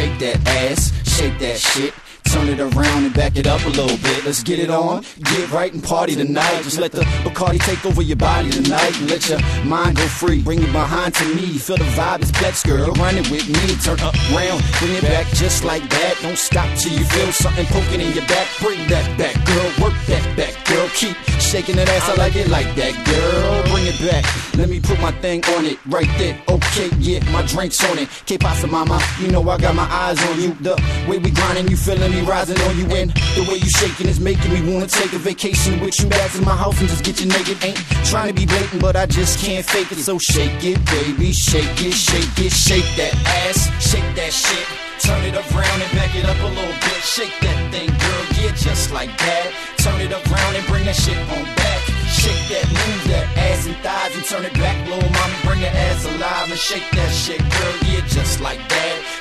shake that ass, shake that shit. Turn it around and back it up a little bit. Let's get it on, get right and party tonight. Just let the Bacardi take over your body tonight and let your mind go free. Bring it behind to me. Feel the vibe is flex, girl. Run it with me. Turn up round, bring it back just like that. Don't stop till you feel something poking in your back. Bring that back, girl. Work that back, girl. Keep shaking that ass. I like it like that, girl. Bring it back. Let me put my thing on it right there. Okay, yeah, my drink's on it. Pasa, mama? You know I got my eyes on you. The way we grinding, you feeling me rising on you, and the way you shaking is making me wanna take a vacation with you back to my house and just get you naked. Ain't trying to be blatant, but I just can't fake it. So shake it, baby, shake it, shake it, shake that ass, shake that shit. Turn it around and back it up a little bit. Shake that thing, girl, yeah, just like that. Turn it around and bring that shit on back. Shake that, move that ass and thighs and turn it back, little mommy. Bring your ass alive and shake that shit, girl, yeah, just like that.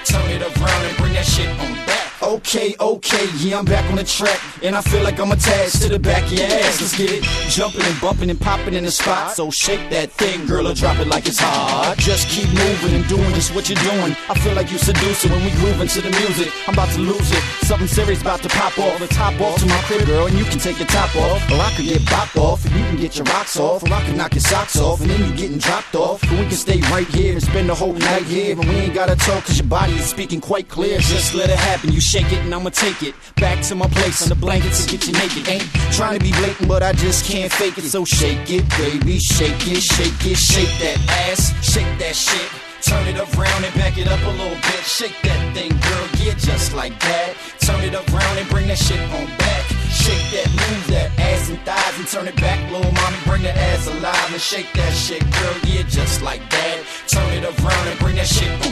Okay, okay, yeah, I'm back on the track. And I feel like I'm attached to the back of your ass. Let's get it jumping and bumping and popping in the spot. So shake that thing, girl, or drop it like it's hot. Just keep moving and doing just what you're doing. I feel like you seducing when we grooving to the music. I'm about to lose it. Something serious about to pop off. The top off to my crib, girl, and you can take your top off. Or I could get bopped off, and you can get your rocks off. Or I can knock your socks off, and then you're getting dropped off. And we can stay right here and spend the whole night here. And we ain't gotta talk, cause your body is speaking quite clear. Just let it happen, you shake it and I'ma take it back to my place on the blankets and get you naked. Ain't trying to be blatant, but I just can't fake it. So shake it, baby, shake it, shake it, shake that ass, shake that shit. Turn it around and back it up a little bit. Shake that thing, girl, yeah, just like that. Turn it around and bring that shit on back. Shake that, move that ass and thighs and turn it back, little mommy. Bring that ass alive and shake that shit, girl, yeah, just like that. Turn it around and bring that shit on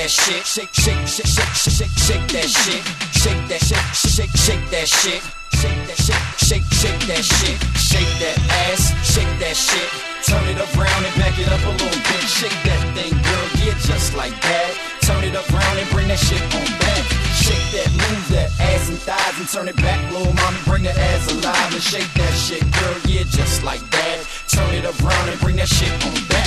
that shit. Shake, shake, shake, shake, shake, shake that shit. Shake that, shake, shake, shake that shit. Shake that, shake, shake, shake that shit. Shake that ass, shake that shit. Turn it around and back it up a little bit. Shake that thing, girl, yeah, just like that. Turn it around and bring that shit on back. Shake that, move that ass and thighs and turn it back, little mommy. Bring the ass alive and shake that shit, girl, yeah, just like that. Turn it around and bring that shit on back.